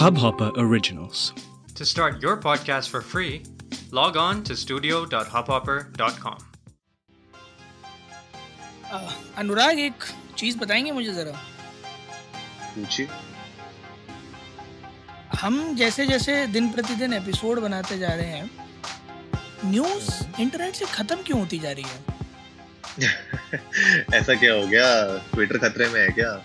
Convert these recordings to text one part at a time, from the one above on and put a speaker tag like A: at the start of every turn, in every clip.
A: Hubhopper Originals.
B: To start your podcast for free, log on to studio.hubhopper.com.
C: अ, अनुराग एक चीज़ बताएँगे मुझे जरा?
D: पूछिए।
C: हम जैसे जैसे दिन प्रतिदिन एपिसोड बनाते जा रहे हैं न्यूज़ इंटरनेट से खत्म क्यों होती जा रही है?
D: ऐसा क्या हो गया? ट्विटर खतरे में है क्या?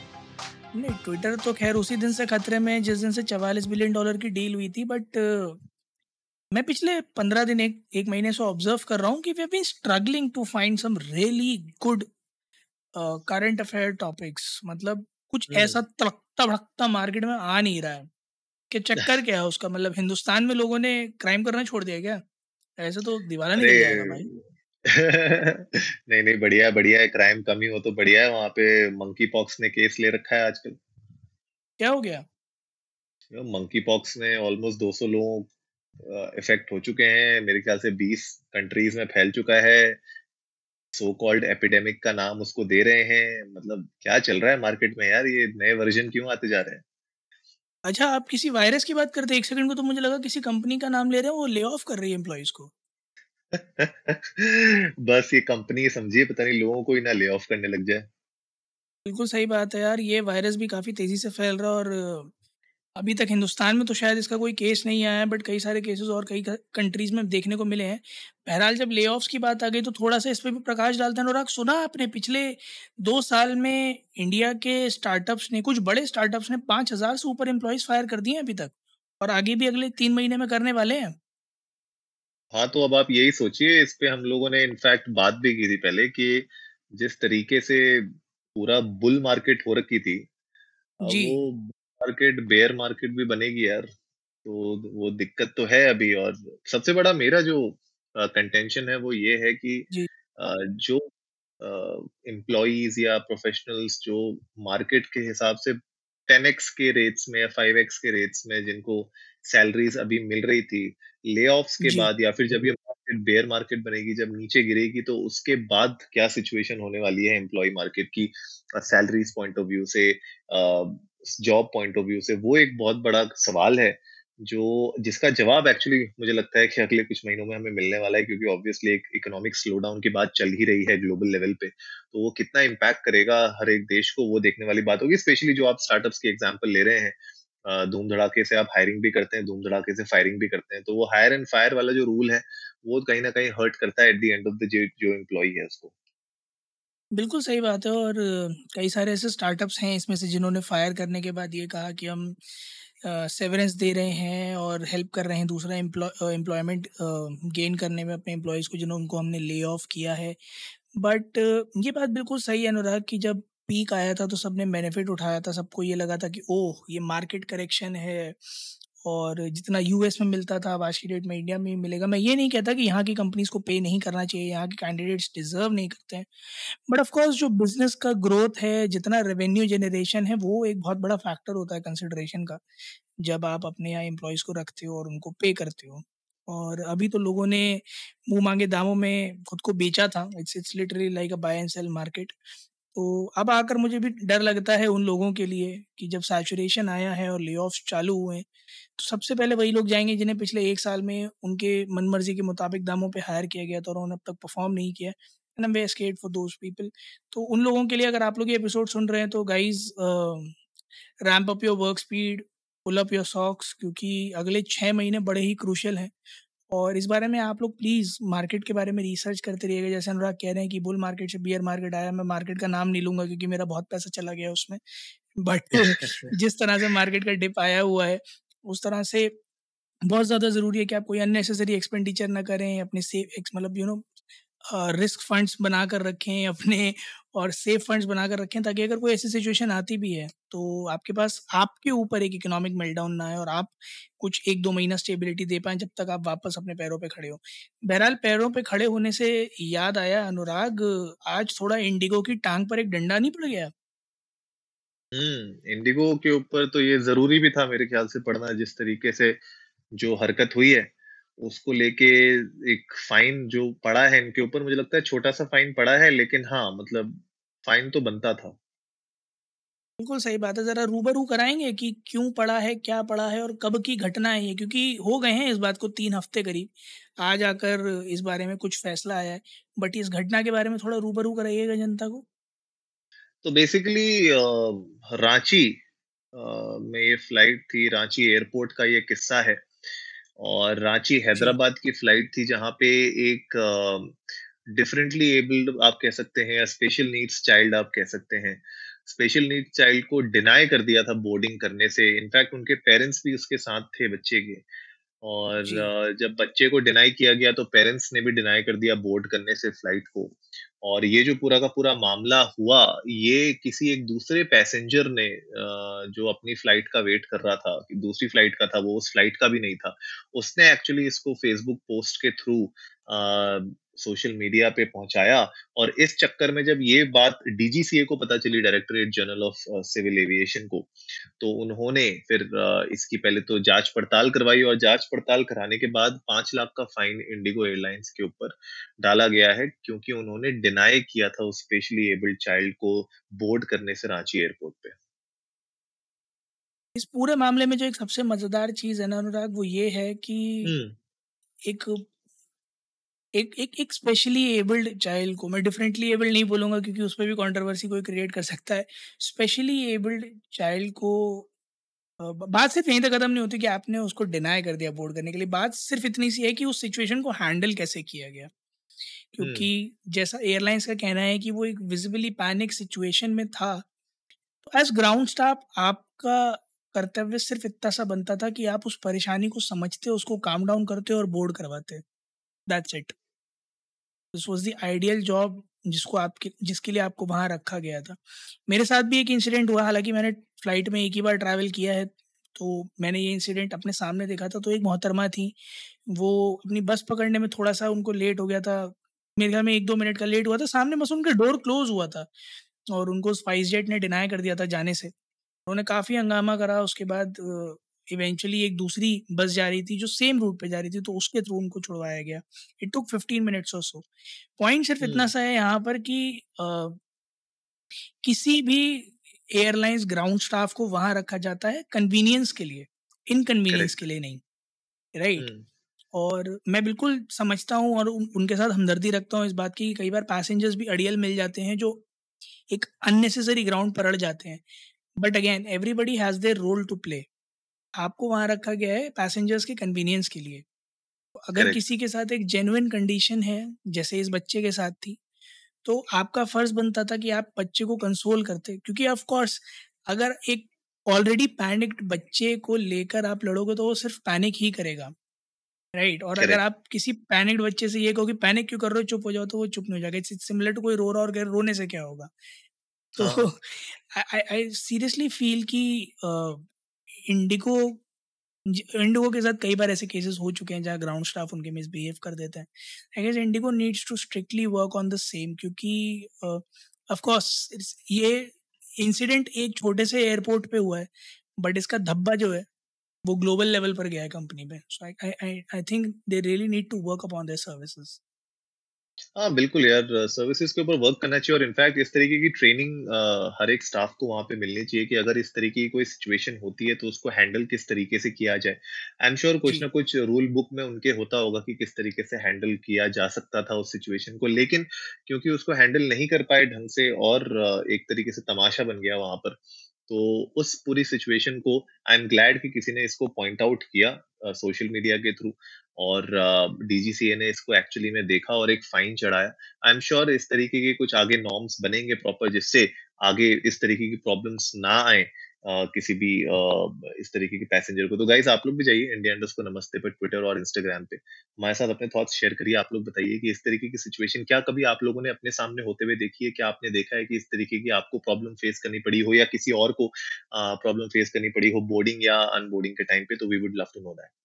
C: नहीं ट्विटर तो खैर उसी दिन से खतरे में है जिस दिन से चवालीस बिलियन डॉलर की डील हुई थी बट मैं पिछले पंद्रह दिन एक एक महीने से ऑब्ज़र्व कर रहा हूँ कि we been struggling to find some really good current affair topics मतलब कुछ
D: हम्म।
C: ऐसा तड़कता भड़कता मार्केट में आ नहीं रहा है। कि चक्कर क्या है उसका? मतलब हिंदुस्तान में लोगों ने क्राइम करना छोड़ दिया क्या? ऐसे तो दिवाला नहीं जाएगा भाई।
D: नहीं नहीं बढ़िया है बढ़िया है क्राइम कमी हो तो बढ़िया है वहाँ पे मंकी पॉक्स ने केस ले रखा है आजकल।
C: क्या हो गया?
D: मंकी पॉक्स में ऑलमोस्ट 200 लोग इफ़ेक्ट हो चुके हैं मेरे ख्याल से 20 कंट्रीज़ में फैल चुका है। सो कॉल्ड एपिडेमिक का नाम उसको दे रहे हैं मतलब क्या चल रहा है मार्केट में यार ये नए वर्जन क्यों आते जा रहे हैं?
C: अच्छा आप किसी वायरस की बात करते हैं एक सेकंड को तो मुझे लगा किसी कंपनी का नाम ले रहे हैं वो ले ऑफ़ कर रही है एम्प्लॉयज़ को।
D: बस ये कंपनी समझिए पता नहीं लोगों को ही ना ले ऑफ़ करने लग जाए।
C: बिल्कुल सही बात है यार, ये वायरस भी काफ़ी तेज़ी से फैल रहा है और अभी तक हिंदुस्तान में तो शायद इसका कोई केस नहीं आया है बट कई सारे केसेस और कई कंट्रीज़ में देखने को मिले हैं। बहरहाल जब ले की बात आ गई तो थोड़ा सा इस पर भी प्रकाश डालते हैं, अनुराग, सुना आपने पिछले दो साल में इंडिया के स्टार्टअप्स ने, कुछ बड़े स्टार्टअप्स ने पाँच हज़ार से ऊपर एम्प्लॉयज़ फायर कर दिए हैं अभी तक, और आगे भी अगले तीन महीने में करने वाले हैं।
D: हाँ तो अब आप यही सोचिए इस पे हम लोगों ने इनफैक्ट बात भी की थी पहले कि जिस तरीके से पूरा बुल मार्केट हो रखी थी अब
C: जी।
D: वो मार्केट बेयर मार्केट भी बनेगी यार तो वो दिक्कत तो है अभी और सबसे बड़ा मेरा जो कंटेंशन है वो ये है कि
C: जी।
D: अ, जो एम्प्लॉयज़ या प्रोफेशनल्स जो मार्केट के हिसाब से 10x के रेट्स में या 5x के रेट्स में जिनको सैलरीज अभी मिल रही थी ले के बाद या फिर जब ये मार्केट बेयर मार्केट बनेगी जब नीचे गिरेगी तो उसके बाद क्या सिचुएशन होने वाली है एम्प्लॉय मार्केट की? सैलरीज पॉइंट ऑफ़ व्यू से जॉब पॉइंट ऑफ़ व्यू से वो एक बहुत बड़ा सवाल है। जो, जिसका जवाब एक्चुअली मुझे लगता है कि अगले कुछ महीनों में हमें मिलने वाला है, क्योंकि ऑब्वियसली एक इकोनॉमिक स्लो डाउन की बात चल ही रही है ग्लोबल लेवल पे। तो वो कितना इम्पैक्ट करेगा हर एक देश को, वो देखने वाली बात होगी स्पेशली जो आप स्टार्टअप्स के एग्जांपल ले रहे हैं। धूम धड़ाके से आप हायरिंग भी करते हैं धूम धड़ाके से फायरिंग भी करते हैं। तो वो हायर एंड फायर वाला जो रूल है, वो कहीं ना कहीं हर्ट करता है at the end of the जो एम्प्लॉय है उसको।
C: बिल्कुल सही बात है और कई सारे ऐसे स्टार्टअप्स हैं इसमें से जिन्होंने फायर करने के बाद ये कहा कि हम सेवरेंस दे रहे हैं और हेल्प कर रहे हैं दूसरा एम्प्लॉयमेंट गेन करने में अपने एम्प्लॉयज़ को जिन्होंने उनको हमने ले ऑफ़ किया है। बट ये बात बिल्कुल सही है अनुराग कि जब पीक आया था तो सबने बेनिफिट उठाया था, सबको ये लगा था कि, ओह, ये मार्केट करेक्शन है। और जितना यूएस में मिलता था, अब आज की डेट में इंडिया में मिलेगा। मैं ये नहीं कहता कि यहाँ की कंपनीज़ को पे नहीं करना चाहिए, यहाँ के कैंडिडेट्स डिजर्व नहीं करते हैं। बट ऑफकोर्स जो बिज़नेस का ग्रोथ है, जितना रेवेन्यू जनरेशन है, वो एक बहुत बड़ा फैक्टर होता है कंसिडरेशन का, जब आप अपने यहाँ एम्प्लॉयज़ को रखते हो और उनको पे करते हो। और अभी तो लोगों ने मुँह मांगे दामों में खुद को बेचा था। It's it's literally like a buy and sell market तो अब आकर मुझे भी डर लगता है उन लोगों के लिए कि जब सैचुरेशन आया है और ले चालू हुए हैं तो सबसे पहले वही लोग जाएँगे जिन्हें पिछले एक साल में उनके मन मर्ज़ी के मुताबिक दामों पे हायर किया गया था और उन्होंने अब तक परफॉर्म नहीं किया and am scared for those people तो उन लोगों के लिए अगर आप लोग ये एपिसोड सुन रहे हैं तो guys ramp up your work speed pull up your socks क्योंकि अगले छः महीने बड़े ही क्रूशियल हैं। और इस बारे में आप लोग प्लीज़ मार्केट के बारे में रिसर्च करते रहिएगा। जैसे अनुराग कह रहे हैं कि बुल मार्केट से बियर मार्केट आया मैं मार्केट का नाम नहीं लूँगा क्योंकि मेरा बहुत पैसा चला गया उसमें। बट जिस तरह से मार्केट का डिप आया हुआ है उस तरह से बहुत ज़्यादा ज़रूरी है कि आप कोई अननेसेसरी एक्सपेंडिचर ना करें अपने सेव मतलब यू नो रिस्क फंड्स बना कर रखें, अपने और सेफ़ फंड्स बना कर रखें, ताकि अगर कोई ऐसी सिचुएशन आती भी है तो आपके पास, आपके ऊपर एक इकोनॉमिक मेल्टडाउन ना आए और आप कुछ एक दो महीना स्टेबिलिटी दे पाएँ, जब तक आप वापस अपने पैरों पे खड़े हो। बहरहाल, पैरों पे खड़े होने से याद आया, अनुराग, आज थोड़ा इंडिगो की टांग पर एक डंडा नहीं पड़ गया?
D: हम्म इंडिगो के ऊपर तो ये ज़रूरी भी था मेरे ख्याल से पढ़ना, जिस तरीके से जो हरकत हुई है। उसको लेके एक फाइन जो पड़ा है इनके ऊपर मुझे लगता है छोटा सा फाइन पड़ा है लेकिन हाँ मतलब फाइन तो बनता था
C: बिल्कुल सही बात है। ज़रा रूबरू कराएँगे कि क्यों पड़ा है, क्या पड़ा है और कब की घटना है ये? क्योंकि हो गए हैं इस बात को तीन हफ़्ते करीब। आज आकर इस बारे में कुछ फ़ैसला आया है। बट इस घटना के बारे में थोड़ा रूबरू कराइएगा जनता को।
D: तो बेसिकली रांची में ये फ़्लाइट थी, रांची एयरपोर्ट का ये किस्सा है और रांची हैदराबाद की फ़्लाइट थी जहाँ पे एक डिफरेंटली एबल्ड आप कह सकते हैं स्पेशल नीड्स चाइल्ड आप कह सकते हैं। स्पेशल नीड चाइल्ड को डिनाई कर दिया था बोर्डिंग करने से। इनफैक्ट उनके पेरेंट्स भी उसके साथ थे बच्चे के। और जब बच्चे को डिनाई किया गया तो पेरेंट्स ने भी डिनाई कर दिया बोर्ड करने से फ़्लाइट को। और ये जो पूरा का पूरा मामला हुआ, ये किसी एक दूसरे पैसेंजर ने जो अपनी फ़्लाइट का वेट कर रहा था दूसरी फ़्लाइट का था, वो उस फ़्लाइट का भी नहीं था, उसने एक्चुअली इसको फेसबुक पोस्ट के थ्रू सोशल मीडिया पे पहुँचाया और इस चक्कर में जब ये बात डीजीसीए को पता चली directorate general of civil aviation को तो उन्होंने फिर uh, इसकी पहले तो जाँच पड़ताल करवाई और जाँच पड़ताल कराने के बाद पाँच लाख का फाइन इंडिगो एयरलाइंस के ऊपर डाला गया है क्योंकि उन्होंने डिनाई किया था उस स्पेशली एबल्ड चाइल्ड को बोर्ड करने से रांची एयरपोर्ट पे
C: इस पूरे मामले में जो एक सबसे मज़ेदार चीज़ है ना अनुराग वो ये है कि हम्म। एक एक एक एक स्पेशली एबल्ड चाइल्ड को मैं डिफरेंटली एबल्ड नहीं बोलूँगा क्योंकि उस पर भी कंट्रोवर्सी कोई क्रिएट कर सकता है। स्पेशली एबल्ड चाइल्ड को बात सिर्फ़ यहीं तक खत्म नहीं होती कि आपने उसको डिनाई कर दिया बोर्ड करने के लिए। बात सिर्फ़ इतनी सी है कि उस सिचुएशन को हैंडल कैसे किया गया। क्योंकि जैसा एयरलाइंस का कहना है कि वो एक विजिबली पैनिक सिचुएशन में था। तो एज ग्राउंड स्टाफ आपका कर्तव्य सिर्फ़ इतना सा बनता था कि आप उस परेशानी को समझते उसको काम डाउन करते और बोर्ड करवाते। That's it this was the ideal job जिसको आपके, जिसके लिए आपको वहाँ रखा गया था। मेरे साथ भी एक इंसिडेंट हुआ, हालाँकि मैंने फ़्लाइट में एक ही बार ट्रैवल किया है तो मैंने ये इंसिडेंट अपने सामने देखा था तो एक मोहतरमा थी। वो अपनी बस पकड़ने में थोड़ा सा उनको लेट हो गया था। मेरे ख्याल में एक दो मिनट का लेट हुआ था। सामने बस उनका डोर क्लोज हुआ था और उनको स्पाइस जेट ने डिनाई कर दिया था जाने से। उन्होंने काफ़ी हंगामा करा, उसके बाद इवेंचुअली एक दूसरी बस जा रही थी जो सेम रूट पे जा रही थी तो उसके थ्रू उनको छुड़वाया गया। इट टुक फिफ्टीन मिनट्स और सो पॉइंट सिर्फ़ इतना सा है यहाँ पर कि आ, किसी भी एयरलाइंस ग्राउंड स्टाफ को वहाँ रखा जाता है कन्वीनियंस के लिए इनकन्वीनियंस के लिए नहीं राइट right? और मैं बिल्कुल समझता हूँ और उन, उनके साथ हमदर्दी रखता हूँ इस बात की कई बार पैसेंजर्स भी अड़ियल मिल जाते हैं जो एक अननेसेसरी ग्राउंड पर अड़ जाते हैं। But again everybody has their role to play आपको वहाँ रखा गया है पैसेंजर्स के कन्वीनियंस के लिए। अगर Correct. किसी के साथ एक जेनुइन कंडीशन है जैसे इस बच्चे के साथ थी तो आपका फ़र्ज़ बनता था कि आप बच्चे को कंसोल करते क्योंकि ऑफ़ कोर्स अगर एक ऑलरेडी पैनिक्ड बच्चे को लेकर आप लड़ोगे तो वो सिर्फ़ पैनिक ही करेगा। Right right? और Correct. अगर आप किसी पैनिक्ड बच्चे से ये कहो कि पैनिक क्यों कर रहे हो? चुप हो जाओ तो वो चुप नहीं हो जाएगा। इट्स सिमिलर टू कोई रो रहा और गैर रोने से क्या होगा? तो आई आई सीरियसली फील कि इंडिगो इंडिगो के साथ कई बार ऐसे केसेस हो चुके हैं जहाँ ग्राउंड स्टाफ उनके मिसबिहेव कर देते हैं। I guess IndiGo needs to strictly work on the same क्योंकि ऑफ़ कोर्स ये इंसिडेंट एक छोटे से एयरपोर्ट पे हुआ है बट इसका धब्बा जो है, वो ग्लोबल लेवल पर गया है कंपनी में so I I I think they really need to work upon their services
D: हाँ बिल्कुल यार सर्विसेज़ के ऊपर वर्क करना चाहिए और इनफैक्ट इस तरीके की ट्रेनिंग हर एक स्टाफ को वहाँ पे मिलनी चाहिए कि अगर इस तरीके की कोई सिचुएशन होती है तो उसको हैंडल किस तरीके से किया जाए। आई एम श्योर कुछ ना कुछ रूल बुक में उनके होता होगा कि किस तरीके से हैंडल किया जा सकता था उस सिचुएशन को लेकिन क्योंकि उसको हैंडल नहीं कर पाए ढंग से और एक तरीके से तमाशा बन गया वहाँ पर तो उस पूरी सिचुएशन को आई एम ग्लैड कि किसी ने इसको पॉइंट आउट किया सोशल मीडिया के थ्रू और डीजीसीए ने इसको एक्चुअली में देखा और एक फाइन चढ़ाया। आई एम श्योर इस तरीके के कुछ आगे नॉर्म्स बनेंगे प्रॉपर जिससे आगे इस तरीके की प्रॉब्लम्स ना आए Uh, किसी भी uh, इस तरीके के पैसेंजर को। तो गाइस आप लोग भी जाइए इंडिया इंडस को नमस्ते पर ट्विटर और इंस्टाग्राम पे। हमारे साथ अपने थॉट्स शेयर करिए आप लोग बताइए कि इस तरीके की सिचुएशन क्या कभी आप लोगों ने अपने सामने होते हुए देखी है? क्या आपने देखा है कि इस तरीके की आपको प्रॉब्लम फेस करनी पड़ी हो या किसी और को प्रॉब्लम uh, फेस करनी पड़ी हो बोर्डिंग या अनबोर्डिंग के टाइम पे? तो we would love to know that